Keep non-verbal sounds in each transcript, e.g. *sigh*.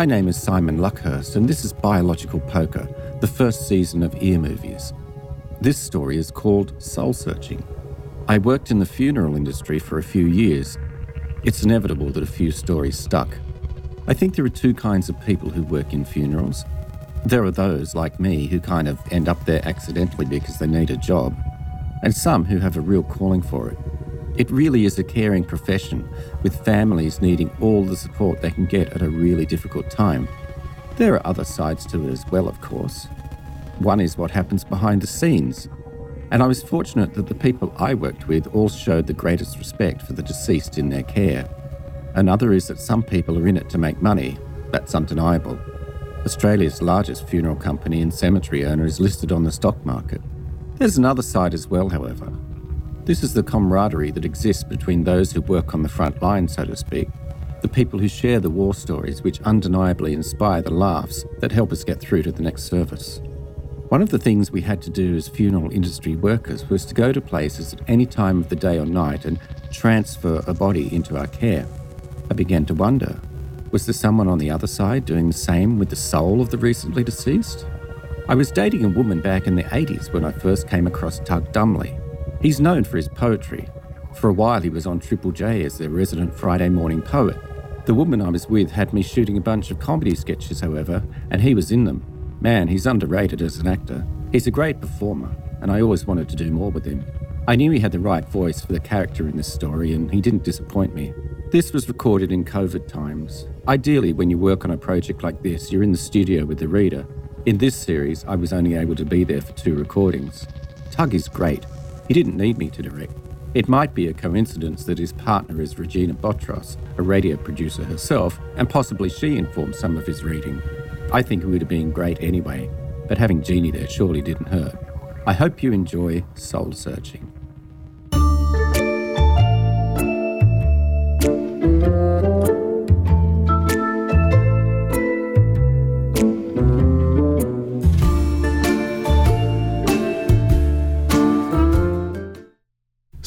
My name is Simon Luckhurst, and this is Biological Poker, the first season of Ear Movies. This story is called Soul Searching. I worked in the funeral industry for a few years. It's inevitable that a few stories stuck. I think there are two kinds of people who work in funerals. There are those, like me, who kind of end up there accidentally because they need a job, and some who have a real calling for it. It really is a caring profession, with families needing all the support they can get at a really difficult time. There are other sides to it as well, of course. One is what happens behind the scenes. And I was fortunate that the people I worked with all showed the greatest respect for the deceased in their care. Another is that some people are in it to make money. That's undeniable. Australia's largest funeral company and cemetery owner is listed on the stock market. There's another side as well, however. This is the camaraderie that exists between those who work on the front line, so to speak, the people who share the war stories which undeniably inspire the laughs that help us get through to the next service. One of the things we had to do as funeral industry workers was to go to places at any time of the day or night and transfer a body into our care. I began to wonder was there someone on the other side doing the same with the soul of the recently deceased? I was dating a woman back in the 80s when I first came across Tug Dumbly. He's known for his poetry. For a while, he was on Triple J as their resident Friday morning poet. The woman I was with had me shooting a bunch of comedy sketches, however, and he was in them. Man, he's underrated as an actor. He's a great performer, and I always wanted to do more with him. I knew he had the right voice for the character in this story, and he didn't disappoint me. This was recorded in COVID times. Ideally, when you work on a project like this, you're in the studio with the reader. In this series, I was only able to be there for two recordings. Tug is great. He didn't need me to direct. It might be a coincidence that his partner is Regina Botros, a radio producer herself, and possibly she informed some of his reading. I think it would have been great anyway, but having Jeannie there surely didn't hurt. I hope you enjoy Soul Searching.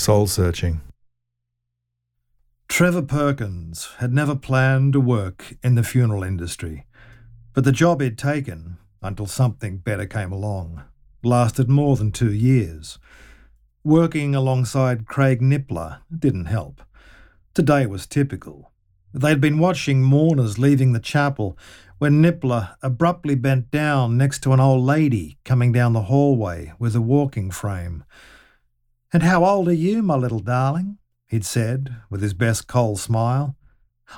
Soul Searching. Trevor Perkins had never planned to work in the funeral industry, but the job he'd taken, until something better came along, lasted more than two years. Working alongside Craig Nippler didn't help. Today was typical. They'd been watching mourners leaving the chapel when Nippler abruptly bent down next to an old lady coming down the hallway with a walking frame. And how old are you, my little darling? he'd said, with his best cold smile.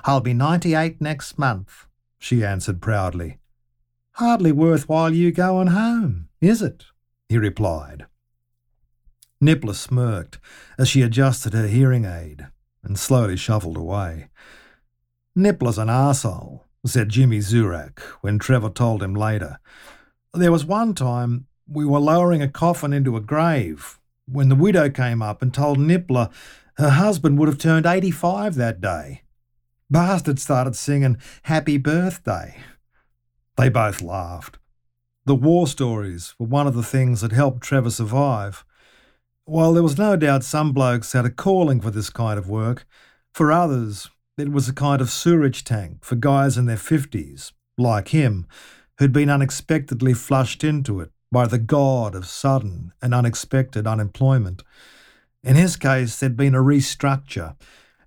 I'll be ninety eight next month, she answered proudly. Hardly worthwhile you going home, is it? he replied. Nippler smirked as she adjusted her hearing aid and slowly shuffled away. Nippler's an arsehole, said Jimmy Zurak when Trevor told him later. There was one time we were lowering a coffin into a grave when the widow came up and told Nippler her husband would have turned 85 that day. Bastard started singing Happy Birthday. They both laughed. The war stories were one of the things that helped Trevor survive. While there was no doubt some blokes had a calling for this kind of work, for others it was a kind of sewerage tank for guys in their 50s, like him, who'd been unexpectedly flushed into it by the god of sudden and unexpected unemployment. In his case, there'd been a restructure,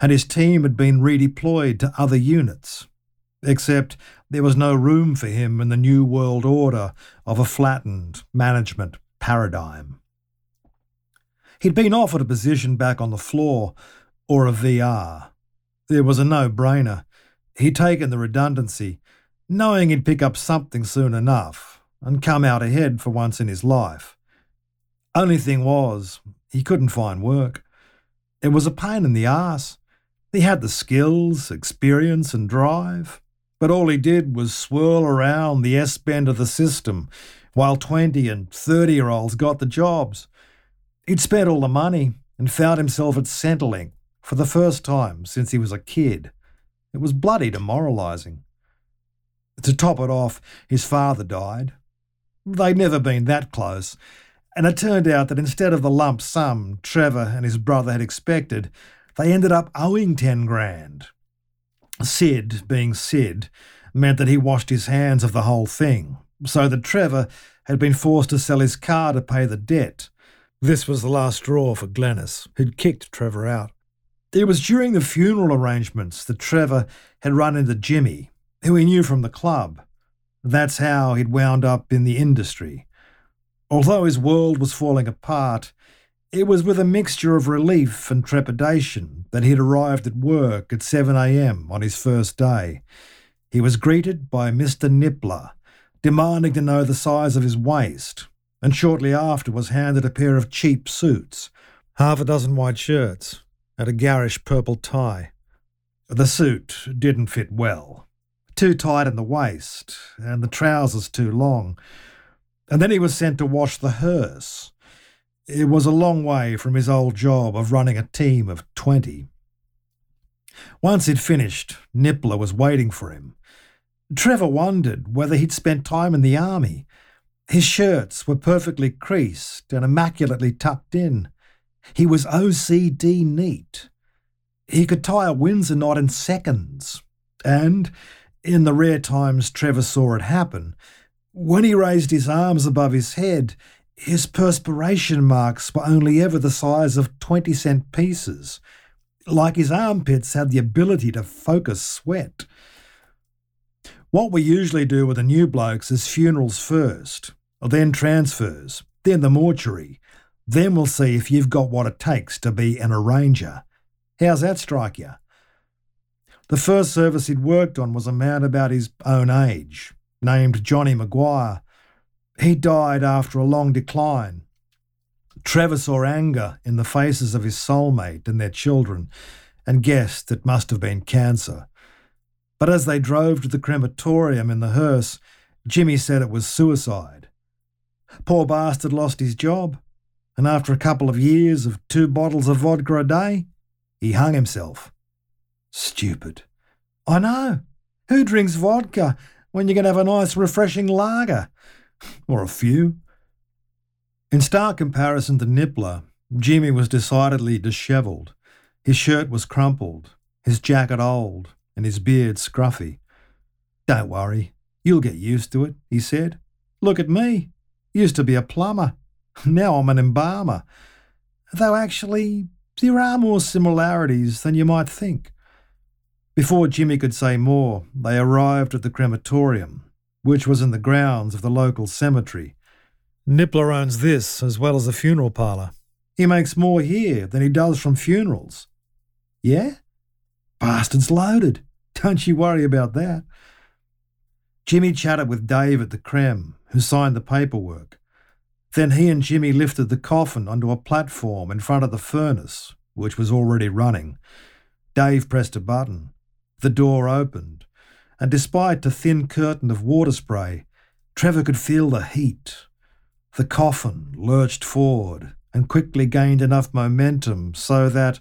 and his team had been redeployed to other units. Except there was no room for him in the new world order of a flattened management paradigm. He'd been offered a position back on the floor or a VR. There was a no brainer. He'd taken the redundancy, knowing he'd pick up something soon enough, and come out ahead for once in his life. Only thing was, he couldn't find work. It was a pain in the ass. He had the skills, experience, and drive, but all he did was swirl around the S bend of the system while 20 and 30 year olds got the jobs. He'd spent all the money and found himself at Centrelink for the first time since he was a kid. It was bloody demoralising. To top it off, his father died, They'd never been that close, and it turned out that instead of the lump sum Trevor and his brother had expected, they ended up owing 10 grand. Sid, being Sid, meant that he washed his hands of the whole thing, so that Trevor had been forced to sell his car to pay the debt. This was the last straw for Glennis, who'd kicked Trevor out. It was during the funeral arrangements that Trevor had run into Jimmy, who he knew from the club. That's how he'd wound up in the industry. Although his world was falling apart, it was with a mixture of relief and trepidation that he'd arrived at work at 7am on his first day. He was greeted by Mr. Nippler, demanding to know the size of his waist, and shortly after was handed a pair of cheap suits, half a dozen white shirts, and a garish purple tie. The suit didn't fit well. Too tight in the waist, and the trousers too long. And then he was sent to wash the hearse it was a long way from his old job of running a team of 20. Once he'd finished, Nippler was waiting for him. Trevor wondered whether he'd spent time in the army. His shirts were perfectly creased and immaculately tucked in. He was OCD neat. He could tie a Windsor knot in seconds. And, in the rare times Trevor saw it happen, when he raised his arms above his head, his perspiration marks were only ever the size of 20 cent pieces, like his armpits had the ability to focus sweat. What we usually do with the new blokes is funerals first, then transfers, then the mortuary. Then we'll see if you've got what it takes to be an arranger. How's that strike you? The first service he'd worked on was a man about his own age, named Johnny Maguire. He died after a long decline. Trevor saw anger in the faces of his soulmate and their children and guessed it must have been cancer. But as they drove to the crematorium in the hearse, Jimmy said it was suicide. Poor bastard lost his job, and after a couple of years of two bottles of vodka a day, he hung himself. Stupid. I know. Who drinks vodka when you can have a nice refreshing lager? *laughs* or a few. In stark comparison to Nippler, Jimmy was decidedly dishevelled. His shirt was crumpled, his jacket old, and his beard scruffy. Don't worry, you'll get used to it, he said. Look at me. Used to be a plumber. *laughs* Now I'm an embalmer. Though actually, there are more similarities than you might think. Before Jimmy could say more, they arrived at the crematorium, which was in the grounds of the local cemetery. Nippler owns this as well as the funeral parlour. He makes more here than he does from funerals. Yeah? Bastard's loaded. Don't you worry about that. Jimmy chatted with Dave at the Crem, who signed the paperwork. Then he and Jimmy lifted the coffin onto a platform in front of the furnace, which was already running. Dave pressed a button. The door opened, and despite a thin curtain of water spray, Trevor could feel the heat. The coffin lurched forward and quickly gained enough momentum so that,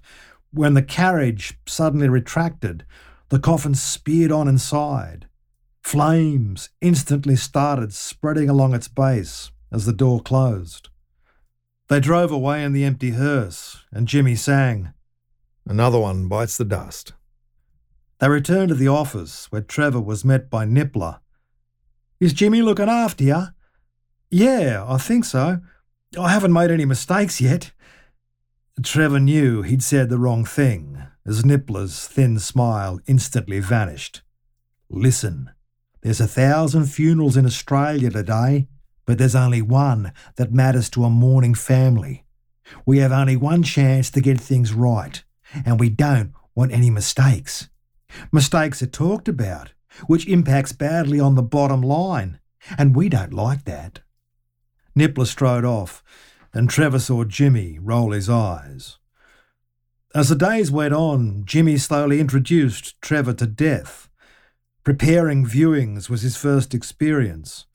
when the carriage suddenly retracted, the coffin speared on inside. Flames instantly started spreading along its base as the door closed. They drove away in the empty hearse, and Jimmy sang, Another one bites the dust. They returned to the office, where Trevor was met by Nippler. Is Jimmy looking after you? Yeah, I think so. I haven't made any mistakes yet. Trevor knew he'd said the wrong thing, as Nippler's thin smile instantly vanished. Listen, there's a thousand funerals in Australia today, but there's only one that matters to a mourning family. We have only one chance to get things right, and we don't want any mistakes. Mistakes are talked about, which impacts badly on the bottom line, and we don't like that. Nippler strode off, and Trevor saw Jimmy roll his eyes. As the days went on, Jimmy slowly introduced Trevor to death. Preparing viewings was his first experience.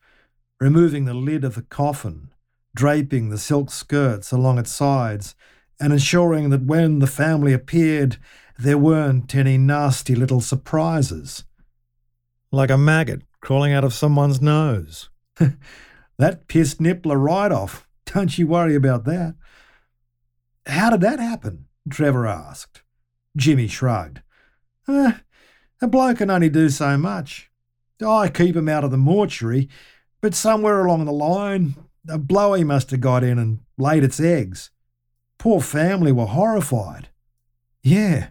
Removing the lid of the coffin, draping the silk skirts along its sides, and ensuring that when the family appeared, there weren't any nasty little surprises. Like a maggot crawling out of someone's nose. *laughs* that pissed Nippler right off. Don't you worry about that. How did that happen? Trevor asked. Jimmy shrugged. Uh, A bloke can only do so much. I keep him out of the mortuary, but somewhere along the line, a blowy must have got in and laid its eggs. Poor family were horrified. Yeah,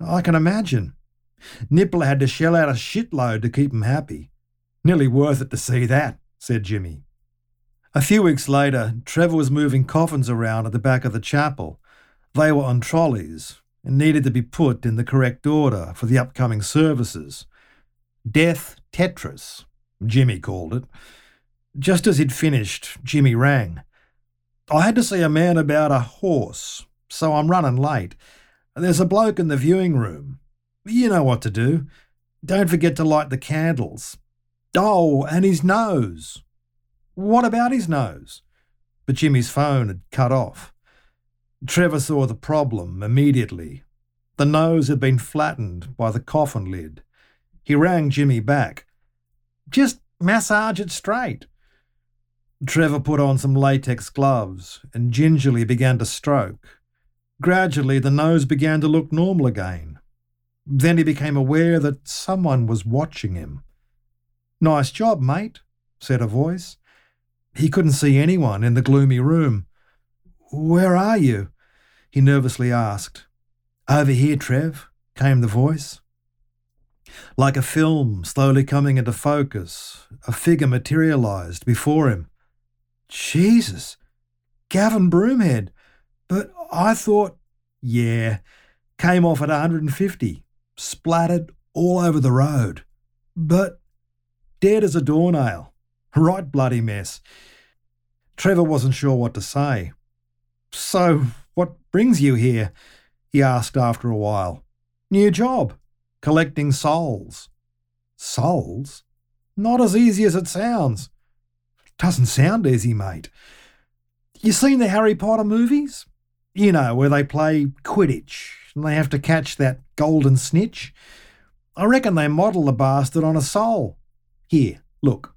I can imagine. Nippler had to shell out a shitload to keep him happy. Nearly worth it to see that, said Jimmy. A few weeks later, Trevor was moving coffins around at the back of the chapel. They were on trolleys and needed to be put in the correct order for the upcoming services. Death Tetris, Jimmy called it. Just as he'd finished, Jimmy rang. I had to see a man about a horse, so I'm running late. There's a bloke in the viewing room. You know what to do. Don't forget to light the candles. Oh, and his nose. What about his nose? But Jimmy's phone had cut off. Trevor saw the problem immediately. The nose had been flattened by the coffin lid. He rang Jimmy back. Just massage it straight. Trevor put on some latex gloves and gingerly began to stroke. Gradually, the nose began to look normal again. Then he became aware that someone was watching him. Nice job, mate, said a voice. He couldn't see anyone in the gloomy room. Where are you? he nervously asked. Over here, Trev, came the voice. Like a film slowly coming into focus, a figure materialised before him. Jesus, Gavin Broomhead. But I thought, yeah, came off at 150, splattered all over the road. But dead as a doornail. *laughs* Right bloody mess. Trevor wasn't sure what to say. So, what brings you here? he asked after a while. New job, collecting souls. Souls? Not as easy as it sounds. Doesn't sound easy, mate. You seen the Harry Potter movies? You know, where they play Quidditch and they have to catch that golden snitch. I reckon they model the bastard on a soul. Here, look.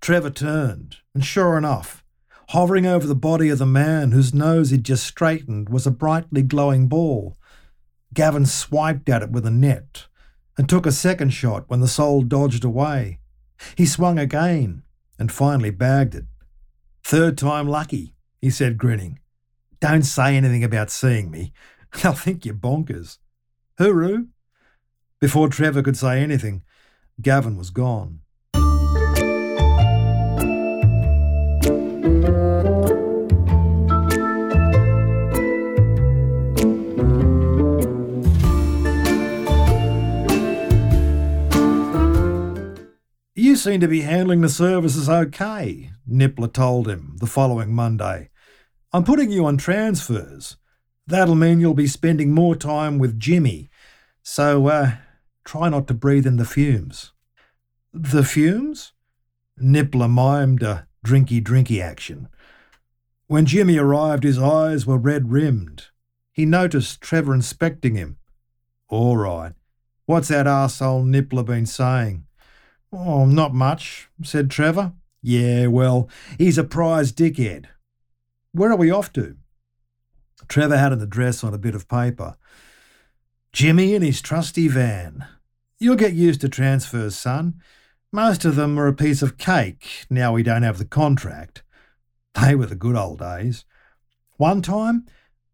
Trevor turned, and sure enough, hovering over the body of the man whose nose he'd just straightened was a brightly glowing ball. Gavin swiped at it with a net and took a second shot when the soul dodged away. He swung again and finally bagged it. Third time lucky, he said, grinning. Don't say anything about seeing me. *laughs* They'll think you're bonkers. Hooroo! Before Trevor could say anything, Gavin was gone. You seem to be handling the services okay, Nippler told him the following Monday. I'm putting you on transfers. That'll mean you'll be spending more time with Jimmy. So, uh, try not to breathe in the fumes. The fumes? Nippler mimed a drinky drinky action. When Jimmy arrived, his eyes were red rimmed. He noticed Trevor inspecting him. All right. What's that arsehole Nippler been saying? Oh, not much, said Trevor. Yeah, well, he's a prize dickhead. Where are we off to? Trevor had an address on a bit of paper. Jimmy and his trusty van. You'll get used to transfers, son. Most of them are a piece of cake now we don't have the contract. They were the good old days. One time,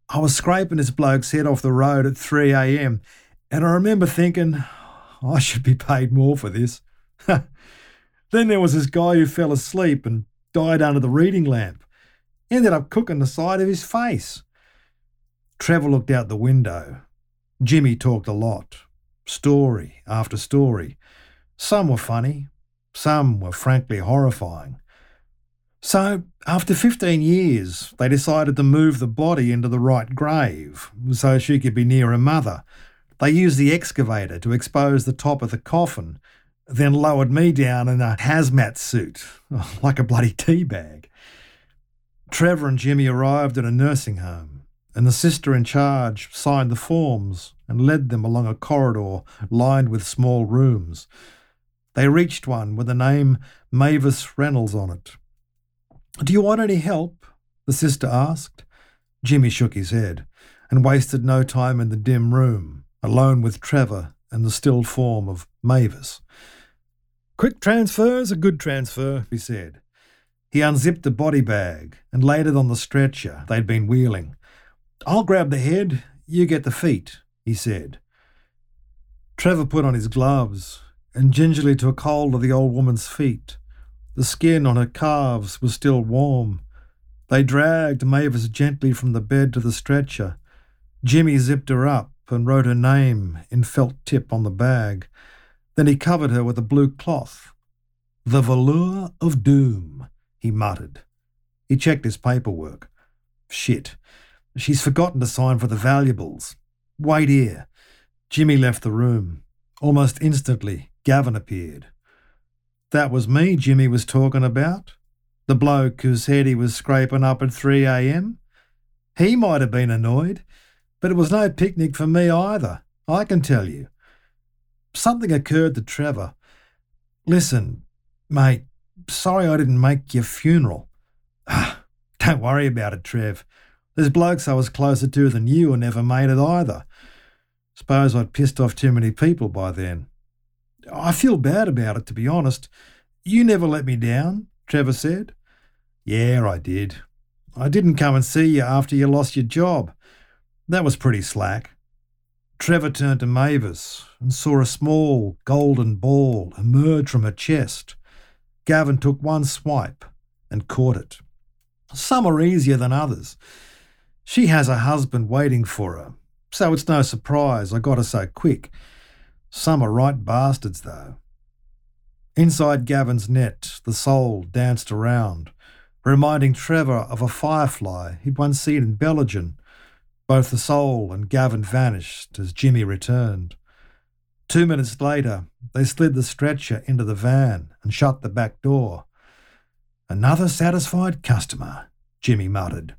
I was scraping this bloke's head off the road at 3 a.m., and I remember thinking, oh, I should be paid more for this. *laughs* then there was this guy who fell asleep and died under the reading lamp. Ended up cooking the side of his face. Trevor looked out the window. Jimmy talked a lot, story after story. Some were funny, some were frankly horrifying. So, after 15 years, they decided to move the body into the right grave so she could be near her mother. They used the excavator to expose the top of the coffin, then lowered me down in a hazmat suit, *laughs* like a bloody tea bag. Trevor and Jimmy arrived at a nursing home and the sister in charge signed the forms and led them along a corridor lined with small rooms. They reached one with the name Mavis Reynolds on it. Do you want any help? the sister asked. Jimmy shook his head and wasted no time in the dim room, alone with Trevor and the still form of Mavis. Quick transfer's a good transfer, he said. He unzipped the body bag and laid it on the stretcher they'd been wheeling. I'll grab the head, you get the feet, he said. Trevor put on his gloves and gingerly took hold of the old woman's feet. The skin on her calves was still warm. They dragged Mavis gently from the bed to the stretcher. Jimmy zipped her up and wrote her name in felt tip on the bag. Then he covered her with a blue cloth. The velour of Doom, he muttered. He checked his paperwork. Shit. She's forgotten to sign for the valuables. Wait here. Jimmy left the room. Almost instantly, Gavin appeared. That was me Jimmy was talking about. The bloke who said he was scraping up at 3 a.m. He might have been annoyed, but it was no picnic for me either, I can tell you. Something occurred to Trevor. Listen, mate, sorry I didn't make your funeral. Ah, Don't worry about it, Trev. There's blokes I was closer to than you and never made it either. Suppose I'd pissed off too many people by then. I feel bad about it, to be honest. You never let me down, Trevor said. Yeah, I did. I didn't come and see you after you lost your job. That was pretty slack. Trevor turned to Mavis and saw a small golden ball emerge from her chest. Gavin took one swipe and caught it. Some are easier than others. She has a husband waiting for her, so it's no surprise I got her so quick. Some are right bastards, though. Inside Gavin's net, the soul danced around, reminding Trevor of a firefly he'd once seen in Bellingen. Both the soul and Gavin vanished as Jimmy returned. Two minutes later, they slid the stretcher into the van and shut the back door. Another satisfied customer, Jimmy muttered.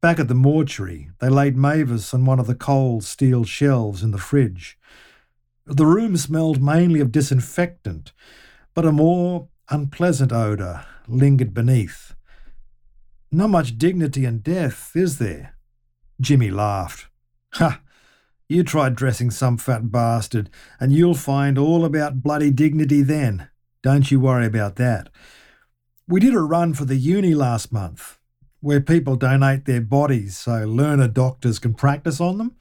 Back at the mortuary, they laid Mavis on one of the cold steel shelves in the fridge. The room smelled mainly of disinfectant, but a more unpleasant odour lingered beneath. Not much dignity in death, is there? Jimmy laughed. Ha! You try dressing some fat bastard, and you'll find all about bloody dignity then. Don't you worry about that. We did a run for the uni last month, where people donate their bodies so learner doctors can practice on them.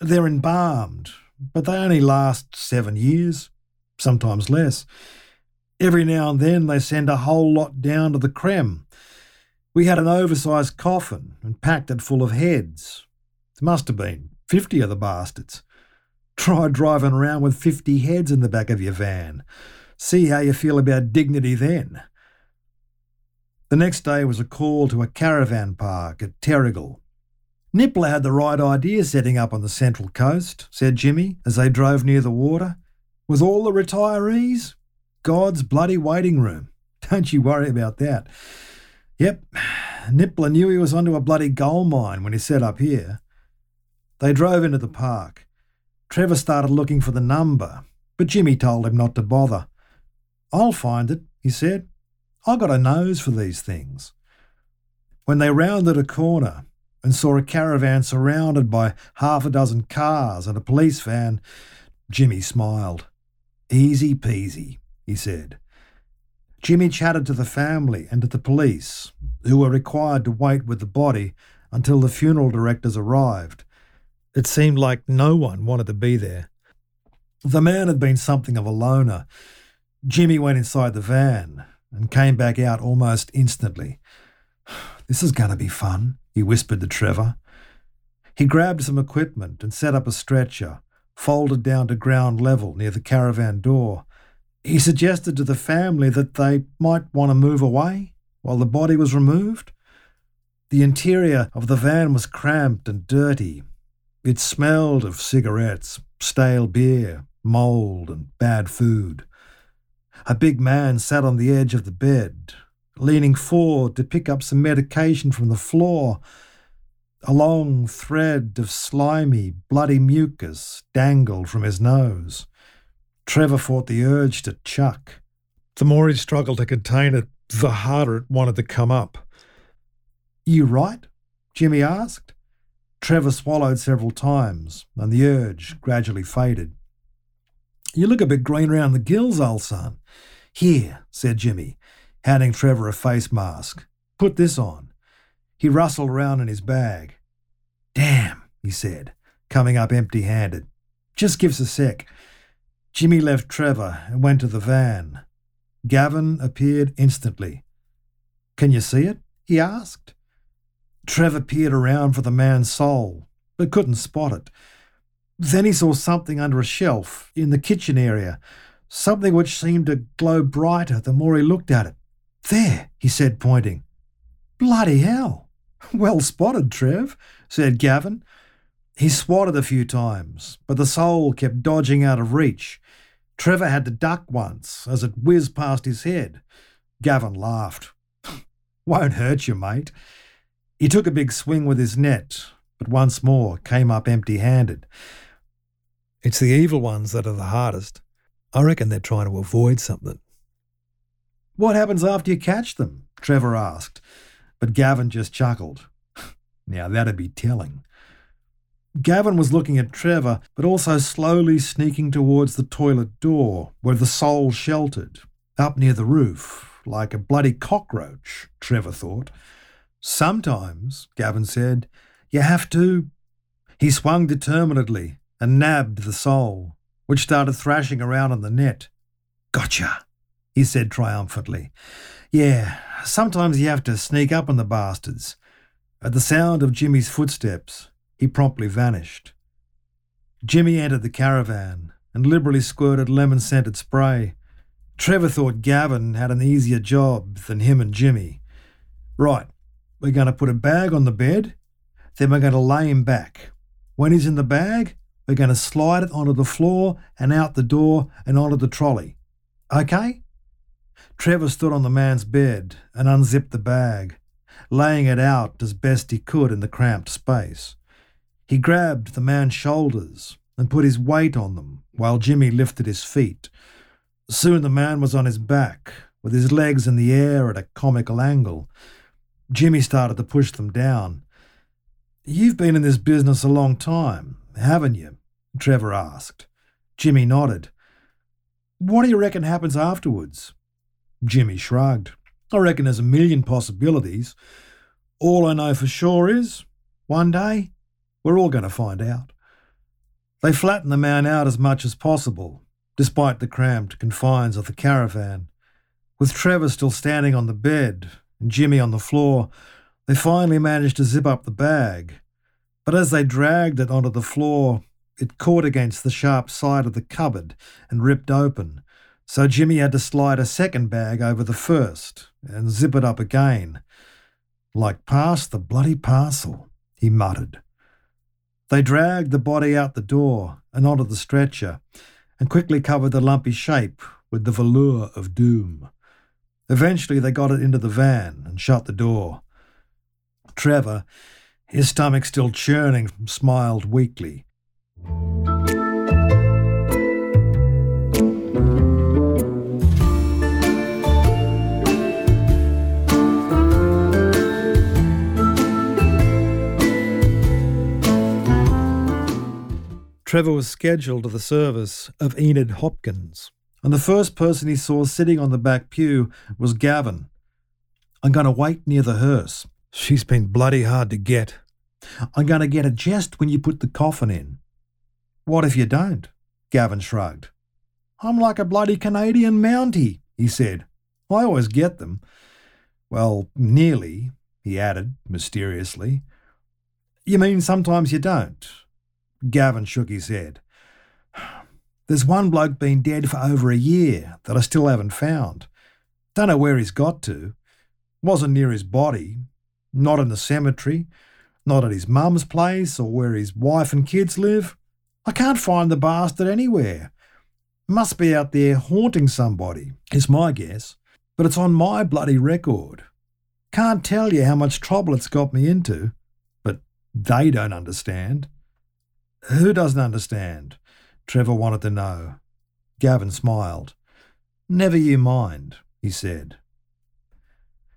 They're embalmed, but they only last seven years, sometimes less. Every now and then they send a whole lot down to the Crem. We had an oversized coffin and packed it full of heads. There must have been 50 of the bastards. Try driving around with 50 heads in the back of your van. See how you feel about dignity then. The next day was a call to a caravan park at Terrigal Nippler had the right idea setting up on the Central Coast, said Jimmy as they drove near the water. With all the retirees? God's bloody waiting room. *laughs* Don't you worry about that. Yep, *sighs* Nippler knew he was onto a bloody gold mine when he set up here. They drove into the park. Trevor started looking for the number, but Jimmy told him not to bother. I'll find it, he said. I got a nose for these things. When they rounded a corner, and saw a caravan surrounded by half a dozen cars and a police van, Jimmy smiled. Easy peasy, he said. Jimmy chatted to the family and to the police, who were required to wait with the body until the funeral directors arrived. It seemed like no one wanted to be there. The man had been something of a loner. Jimmy went inside the van and came back out almost instantly. *sighs* This is going to be fun, he whispered to Trevor. He grabbed some equipment and set up a stretcher, folded down to ground level near the caravan door. He suggested to the family that they might want to move away while the body was removed. The interior of the van was cramped and dirty. It smelled of cigarettes, stale beer, mould, and bad food. A big man sat on the edge of the bed, leaning forward to pick up some medication from the floor. A long thread of slimy, bloody mucus dangled from his nose. Trevor fought the urge to chuck. The more he struggled to contain it, the harder it wanted to come up. You right? Jimmy asked. Trevor swallowed several times, and the urge gradually faded. You look a bit green round the gills, old son. Here, said Jimmy, handing Trevor a face mask. Put this on. He rustled round in his bag. Damn, he said, coming up empty handed. Just give us a sec. Jimmy left Trevor and went to the van. Gavin appeared instantly. Can you see it? he asked. Trevor peered around for the man's soul, but couldn't spot it. Then he saw something under a shelf in the kitchen area, something which seemed to glow brighter the more he looked at it. There, he said, pointing. Bloody hell! *laughs* Well spotted, Trev, said Gavin. He swatted a few times, but the soul kept dodging out of reach. Trevor had to duck once as it whizzed past his head. Gavin laughed. *laughs* Won't hurt you, mate. He took a big swing with his net, but once more came up empty handed. It's the evil ones that are the hardest. I reckon they're trying to avoid something. What happens after you catch them? Trevor asked, but Gavin just chuckled. *laughs* now that'd be telling. Gavin was looking at Trevor, but also slowly sneaking towards the toilet door where the soul sheltered, up near the roof, like a bloody cockroach, Trevor thought. Sometimes, Gavin said, you have to. He swung determinedly and nabbed the soul, which started thrashing around on the net. Gotcha, he said triumphantly. Yeah, sometimes you have to sneak up on the bastards. At the sound of Jimmy's footsteps, he promptly vanished. Jimmy entered the caravan and liberally squirted lemon scented spray. Trevor thought Gavin had an easier job than him and Jimmy. Right, we're going to put a bag on the bed, then we're going to lay him back. When he's in the bag, we're going to slide it onto the floor and out the door and onto the trolley. Okay? Trevor stood on the man's bed and unzipped the bag, laying it out as best he could in the cramped space. He grabbed the man's shoulders and put his weight on them while Jimmy lifted his feet. Soon the man was on his back, with his legs in the air at a comical angle, Jimmy started to push them down. You've been in this business a long time, haven't you? Trevor asked. Jimmy nodded. What do you reckon happens afterwards? Jimmy shrugged. I reckon there's a million possibilities. All I know for sure is, one day, we're all going to find out. They flattened the man out as much as possible, despite the cramped confines of the caravan. With Trevor still standing on the bed Jimmy on the floor, they finally managed to zip up the bag. But as they dragged it onto the floor, it caught against the sharp side of the cupboard and ripped open. So Jimmy had to slide a second bag over the first and zip it up again. Like past the bloody parcel, he muttered. They dragged the body out the door and onto the stretcher and quickly covered the lumpy shape with the velour of doom. Eventually, they got it into the van and shut the door. Trevor, his stomach still churning, smiled weakly. Trevor was scheduled to the service of Enid Hopkins and the first person he saw sitting on the back pew was Gavin. I'm going to wait near the hearse. She's been bloody hard to get. I'm going to get her just when you put the coffin in. What if you don't? Gavin shrugged. I'm like a bloody Canadian Mountie, he said. I always get them. Well, nearly, he added mysteriously. You mean sometimes you don't? Gavin shook his head. There's one bloke been dead for over a year that I still haven't found. Don't know where he's got to. Wasn't near his body. Not in the cemetery. Not at his mum's place or where his wife and kids live. I can't find the bastard anywhere. Must be out there haunting somebody, is my guess. But it's on my bloody record. Can't tell you how much trouble it's got me into. But they don't understand. Who doesn't understand? Trevor wanted to know. Gavin smiled. Never you mind, he said.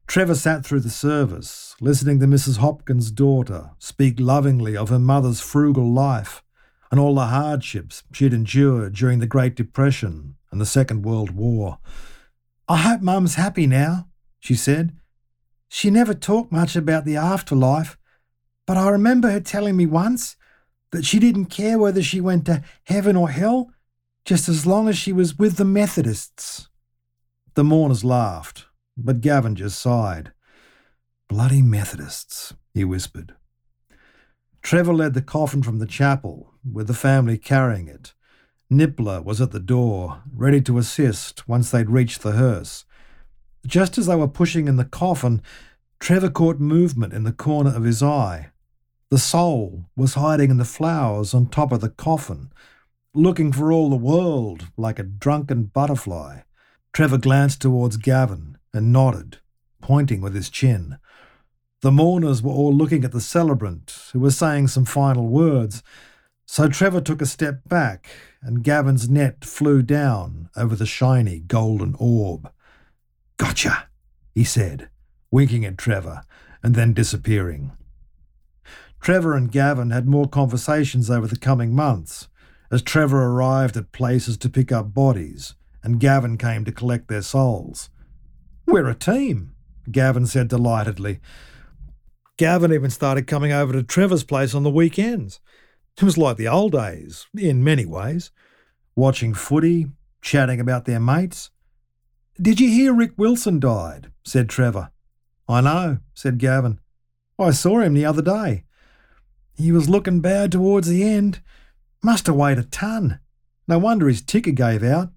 Trevor sat through the service, listening to Mrs. Hopkins' daughter speak lovingly of her mother's frugal life and all the hardships she'd endured during the Great Depression and the Second World War. I hope Mum's happy now, she said. She never talked much about the afterlife, but I remember her telling me once that she didn't care whether she went to heaven or hell, just as long as she was with the Methodists. The mourners laughed, but Gavin just sighed. Bloody Methodists, he whispered. Trevor led the coffin from the chapel, with the family carrying it. Nippler was at the door, ready to assist once they'd reached the hearse. Just as they were pushing in the coffin, Trevor caught movement in the corner of his eye. The soul was hiding in the flowers on top of the coffin, looking for all the world like a drunken butterfly. Trevor glanced towards Gavin and nodded, pointing with his chin. The mourners were all looking at the celebrant, who was saying some final words, so Trevor took a step back, and Gavin's net flew down over the shiny golden orb. Gotcha, he said, winking at Trevor, and then disappearing. Trevor and Gavin had more conversations over the coming months, as Trevor arrived at places to pick up bodies, and Gavin came to collect their souls. We're a team, Gavin said delightedly. Gavin even started coming over to Trevor's place on the weekends. It was like the old days, in many ways. Watching footy, chatting about their mates, did you hear Rick Wilson died? said Trevor. I know, said Gavin. I saw him the other day. He was looking bad towards the end. Must have weighed a ton. No wonder his ticker gave out.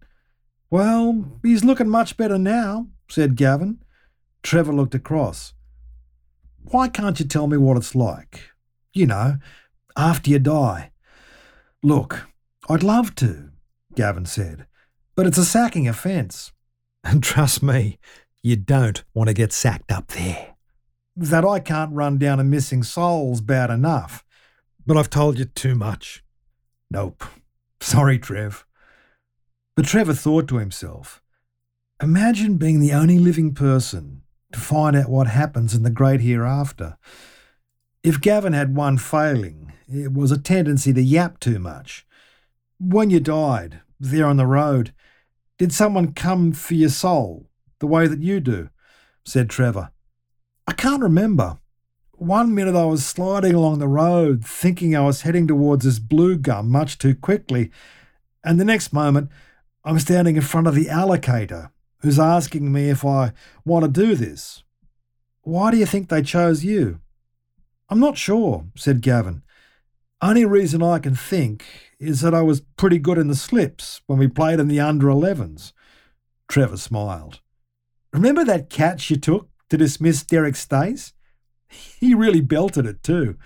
Well, he's looking much better now, said Gavin. Trevor looked across. Why can't you tell me what it's like? You know, after you die. Look, I'd love to, Gavin said, but it's a sacking offence. And *laughs* trust me, you don't want to get sacked up there. That I can't run down a missing soul's bad enough, but I've told you too much. Nope. Sorry, Trev. But Trevor thought to himself, imagine being the only living person to find out what happens in the great hereafter. If Gavin had one failing, it was a tendency to yap too much. When you died, there on the road, did someone come for your soul the way that you do? said Trevor. I can't remember. One minute I was sliding along the road thinking I was heading towards this blue gum much too quickly, and the next moment I'm standing in front of the allocator who's asking me if I want to do this. Why do you think they chose you? I'm not sure, said Gavin. Only reason I can think is that I was pretty good in the slips when we played in the under 11s. Trevor smiled. Remember that catch you took to dismiss Derek Stace? *laughs* He really belted it too.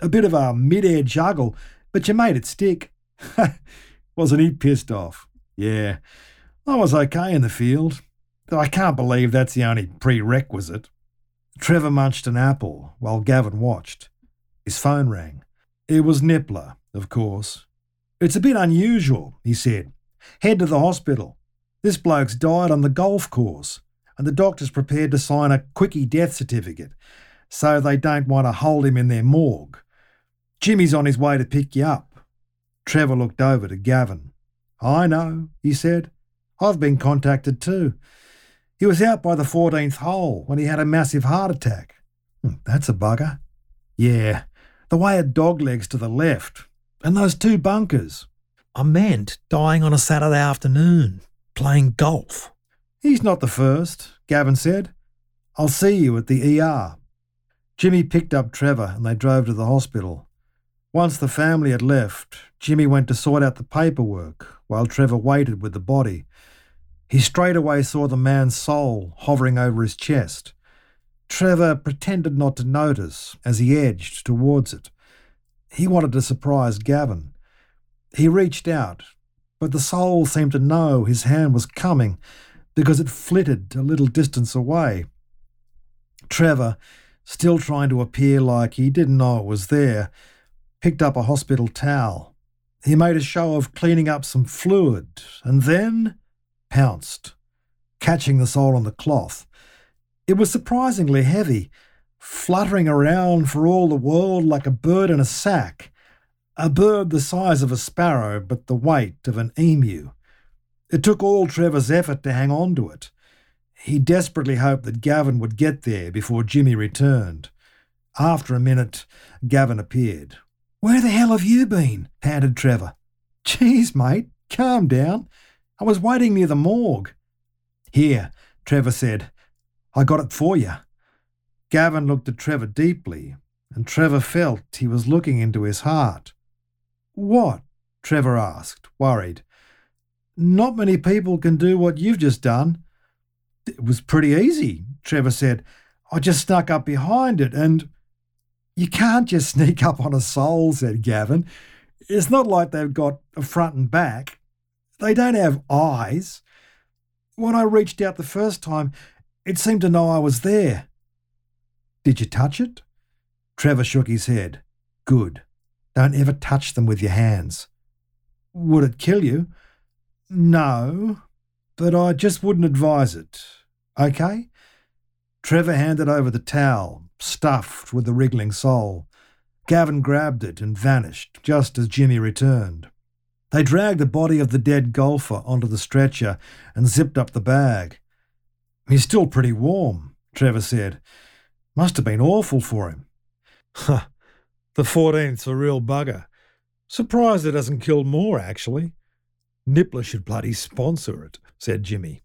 A bit of a mid-air juggle, but you made it stick. *laughs* Wasn't he pissed off? Yeah, I was okay in the field, though I can't believe that's the only prerequisite. Trevor munched an apple while Gavin watched. His phone rang. It was Nippler, of course, it's a bit unusual, he said. Head to the hospital. This bloke's died on the golf course, and the doctor's prepared to sign a quickie death certificate, so they don't want to hold him in their morgue. Jimmy's on his way to pick you up. Trevor looked over to Gavin. I know, he said. I've been contacted too. He was out by the 14th hole when he had a massive heart attack. Hmm, that's a bugger. Yeah, the way of dog legs to the left, and those two bunkers. I meant dying on a Saturday afternoon, playing golf. He's not the first, Gavin said. I'll see you at the ER. Jimmy picked up Trevor and they drove to the hospital. Once the family had left, Jimmy went to sort out the paperwork while Trevor waited with the body. He straightaway saw the man's soul hovering over his chest. Trevor pretended not to notice as he edged towards it. He wanted to surprise Gavin. He reached out, but the soul seemed to know his hand was coming because it flitted a little distance away. Trevor, still trying to appear like he didn't know it was there, picked up a hospital towel. He made a show of cleaning up some fluid and then pounced, catching the soul on the cloth. It was surprisingly heavy, fluttering around for all the world like a bird in a sack, a bird the size of a sparrow but the weight of an emu. It took all Trevor's effort to hang on to it. He desperately hoped that Gavin would get there before Jimmy returned. After a minute, Gavin appeared. Where the hell have you been? panted Trevor. Geez, mate, calm down. I was waiting near the morgue. Here, Trevor said. I got it for you. Gavin looked at Trevor deeply, and Trevor felt he was looking into his heart. What? Trevor asked, worried. Not many people can do what you've just done. It was pretty easy, Trevor said. I just snuck up behind it and. You can't just *laughs* sneak up on a soul, said Gavin. It's not like they've got a front and back. They don't have eyes. When I reached out the first time, it seemed to know I was there. Did you touch it? Trevor shook his head. Good. Don't ever touch them with your hands. Would it kill you? No, but I just wouldn't advise it. Okay? Trevor handed over the towel, stuffed with the wriggling soul. Gavin grabbed it and vanished just as Jimmy returned. They dragged the body of the dead golfer onto the stretcher and zipped up the bag. He's still pretty warm, Trevor said. Must have been awful for him. Huh. The 14th's a real bugger. Surprised it hasn't killed more, actually. Nippler should bloody sponsor it, said Jimmy.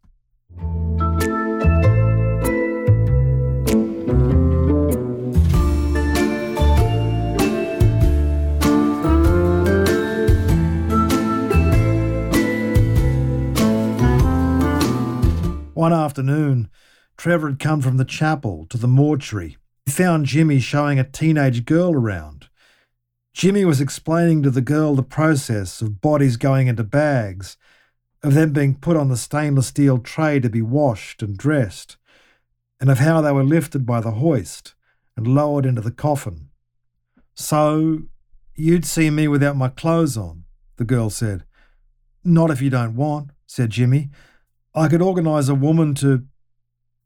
One afternoon, Trevor had come from the chapel to the mortuary. He found Jimmy showing a teenage girl around. Jimmy was explaining to the girl the process of bodies going into bags, of them being put on the stainless steel tray to be washed and dressed, and of how they were lifted by the hoist and lowered into the coffin. So, you'd see me without my clothes on, the girl said. Not if you don't want, said Jimmy. I could organise a woman to.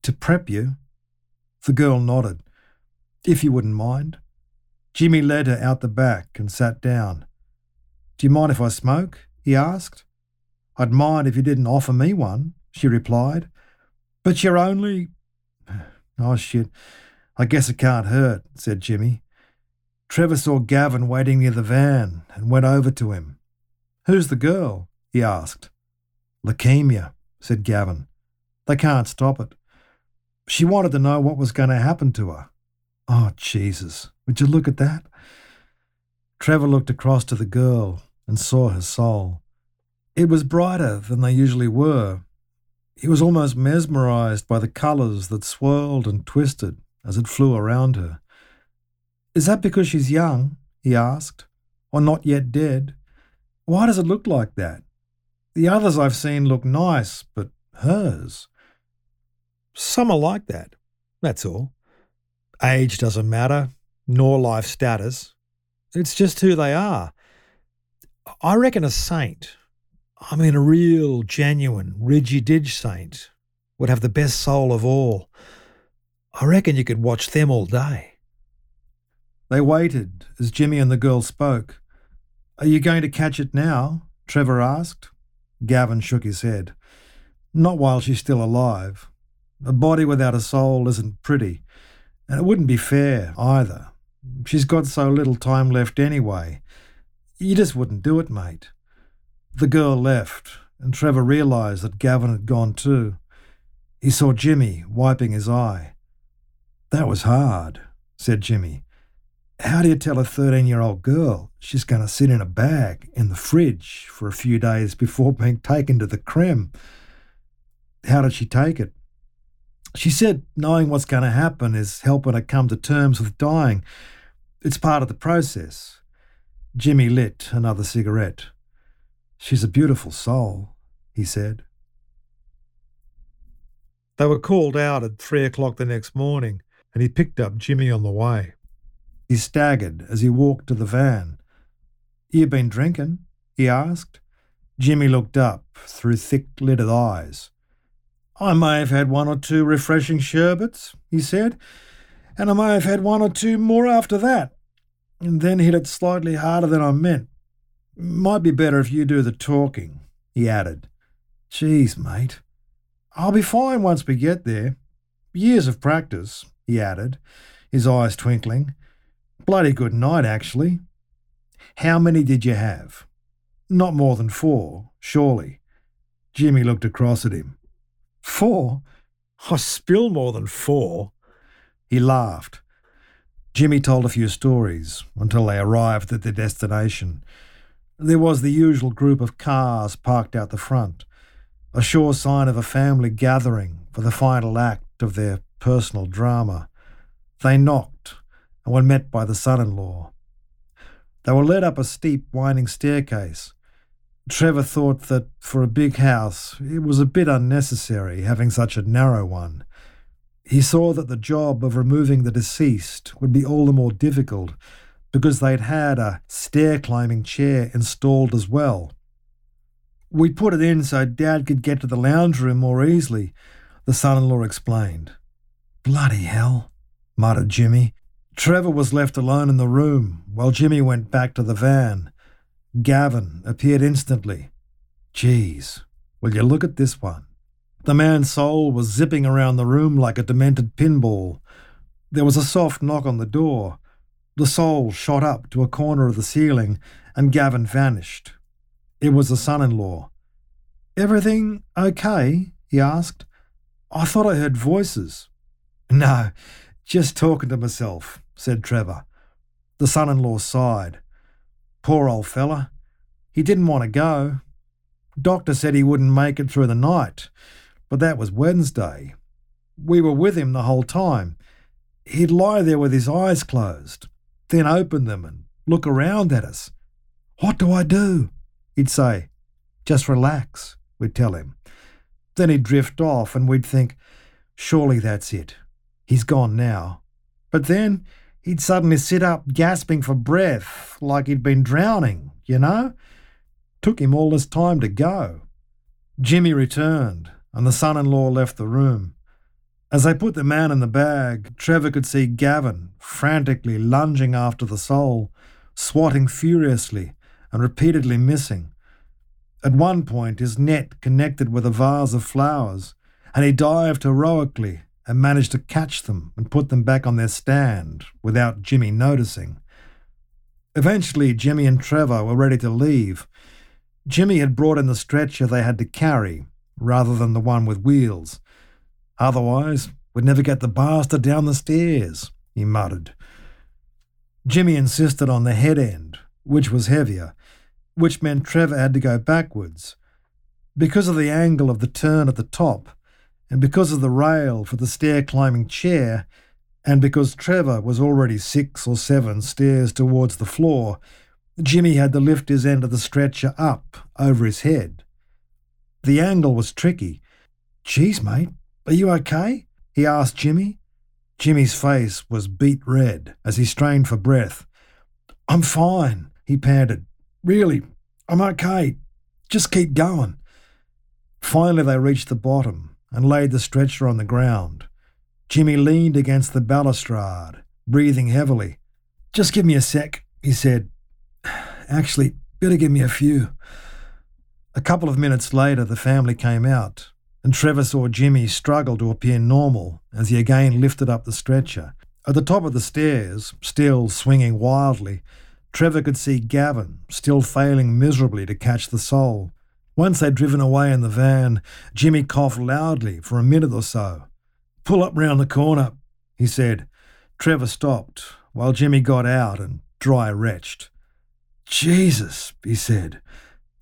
to prep you. The girl nodded. If you wouldn't mind. Jimmy led her out the back and sat down. Do you mind if I smoke? he asked. I'd mind if you didn't offer me one, she replied. But you're only. *sighs* Oh, shit. I guess it can't hurt, said Jimmy. Trevor saw Gavin waiting near the van and went over to him. Who's the girl? he asked. Leukemia, said Gavin. They can't stop it. She wanted to know what was going to happen to her. Oh, Jesus, would you look at that? Trevor looked across to the girl and saw her soul. It was brighter than they usually were. He was almost mesmerized by the colours that swirled and twisted as it flew around her. Is that because she's young? he asked, or not yet dead? Why does it look like that? The others I've seen look nice, but hers. Some are like that, that's all. Age doesn't matter, nor life status. It's just who they are. I reckon a saint, I mean a real, genuine, ridgy-dig saint, would have the best soul of all. I reckon you could watch them all day. They waited as Jimmy and the girl spoke. Are you going to catch it now? Trevor asked. Gavin shook his head. Not while she's still alive. A body without a soul isn't pretty, and it wouldn't be fair either. She's got so little time left anyway. You just wouldn't do it, mate. The girl left, and Trevor realised that Gavin had gone too. He saw Jimmy wiping his eye. That was hard, said Jimmy. How do you tell a 13 year old girl she's going to sit in a bag in the fridge for a few days before being taken to the crem? How did she take it? She said knowing what's going to happen is helping her come to terms with dying. It's part of the process. Jimmy lit another cigarette. She's a beautiful soul, he said. They were called out at three o'clock the next morning, and he picked up Jimmy on the way. He staggered as he walked to the van. You been drinking? he asked. Jimmy looked up through thick lidded eyes. I may have had one or two refreshing sherbets, he said, and I may have had one or two more after that, and then hit it slightly harder than I meant. Might be better if you do the talking, he added. Geez, mate. I'll be fine once we get there. Years of practice, he added, his eyes twinkling. Bloody good night, actually. How many did you have? Not more than four, surely. Jimmy looked across at him. Four? I spill more than four. He laughed. Jimmy told a few stories until they arrived at their destination. There was the usual group of cars parked out the front, a sure sign of a family gathering for the final act of their personal drama. They knocked and were met by the son in law. They were led up a steep, winding staircase. Trevor thought that for a big house it was a bit unnecessary having such a narrow one. He saw that the job of removing the deceased would be all the more difficult because they'd had a stair climbing chair installed as well. We put it in so Dad could get to the lounge room more easily, the son in law explained. Bloody hell, muttered Jimmy. Trevor was left alone in the room while Jimmy went back to the van. Gavin appeared instantly. Geez, will you look at this one? The man's soul was zipping around the room like a demented pinball. There was a soft knock on the door. The soul shot up to a corner of the ceiling, and Gavin vanished. It was the son in law. Everything okay? he asked. I thought I heard voices. No, just talking to myself, said Trevor. The son in law sighed. Poor old fella. He didn't want to go. Doctor said he wouldn't make it through the night but that was Wednesday. We were with him the whole time. He'd lie there with his eyes closed, then open them and look around at us. What do I do? He'd say, Just relax, we'd tell him. Then he'd drift off and we'd think, Surely that's it. He's gone now. But then he'd suddenly sit up, gasping for breath, like he'd been drowning, you know? Took him all this time to go. Jimmy returned, and the son in law left the room. As they put the man in the bag, Trevor could see Gavin frantically lunging after the soul, swatting furiously and repeatedly missing. At one point, his net connected with a vase of flowers, and he dived heroically and managed to catch them and put them back on their stand without Jimmy noticing. Eventually, Jimmy and Trevor were ready to leave. Jimmy had brought in the stretcher they had to carry, rather than the one with wheels. Otherwise, we'd never get the bastard down the stairs, he muttered. Jimmy insisted on the head end, which was heavier, which meant Trevor had to go backwards. Because of the angle of the turn at the top, and because of the rail for the stair climbing chair, and because Trevor was already six or seven stairs towards the floor, Jimmy had to lift his end of the stretcher up over his head. The angle was tricky. Geez, mate, are you okay? he asked Jimmy. Jimmy's face was beet red as he strained for breath. I'm fine, he panted. Really, I'm okay. Just keep going. Finally, they reached the bottom and laid the stretcher on the ground. Jimmy leaned against the balustrade, breathing heavily. Just give me a sec, he said. Actually, better give me a few. A couple of minutes later, the family came out, and Trevor saw Jimmy struggle to appear normal as he again lifted up the stretcher. At the top of the stairs, still swinging wildly, Trevor could see Gavin, still failing miserably to catch the soul. Once they'd driven away in the van, Jimmy coughed loudly for a minute or so. Pull up round the corner, he said. Trevor stopped, while Jimmy got out and dry retched. Jesus, he said.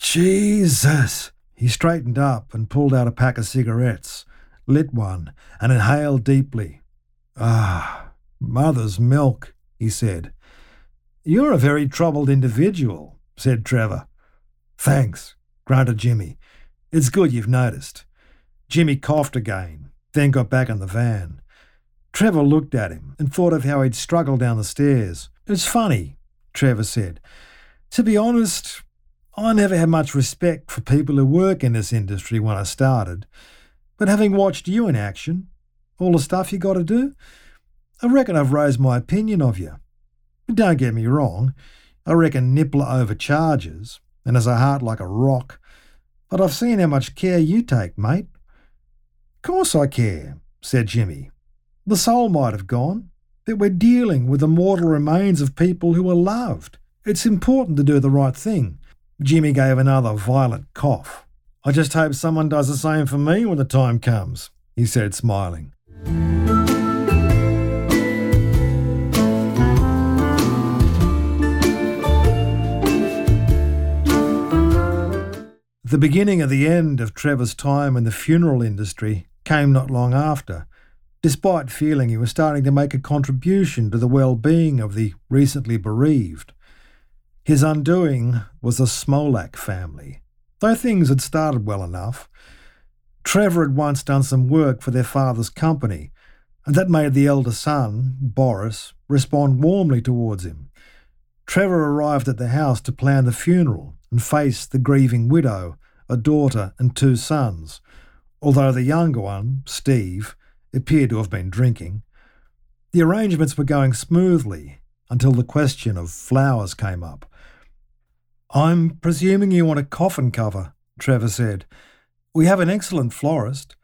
Jesus! He straightened up and pulled out a pack of cigarettes, lit one, and inhaled deeply. Ah, mother's milk, he said. You're a very troubled individual, said Trevor. Thanks, grunted Jimmy. It's good you've noticed. Jimmy coughed again, then got back in the van. Trevor looked at him and thought of how he'd struggled down the stairs. It's funny, Trevor said. To be honest, I never had much respect for people who work in this industry when I started, But having watched you in action, all the stuff you got to do, I reckon I've raised my opinion of you. Don't get me wrong, I reckon Nippler overcharges and has a heart like a rock, but I've seen how much care you take, mate. Course I care, said Jimmy. The soul might have gone, but we're dealing with the mortal remains of people who were loved. It's important to do the right thing. Jimmy gave another violent cough. I just hope someone does the same for me when the time comes, he said, smiling. The beginning of the end of Trevor's time in the funeral industry came not long after, despite feeling he was starting to make a contribution to the well being of the recently bereaved. His undoing was the Smolak family. Though things had started well enough, Trevor had once done some work for their father's company, and that made the elder son, Boris, respond warmly towards him. Trevor arrived at the house to plan the funeral and face the grieving widow a daughter, and two sons, although the younger one, Steve, appeared to have been drinking. The arrangements were going smoothly until the question of flowers came up. I'm presuming you want a coffin cover, Trevor said. We have an excellent florist.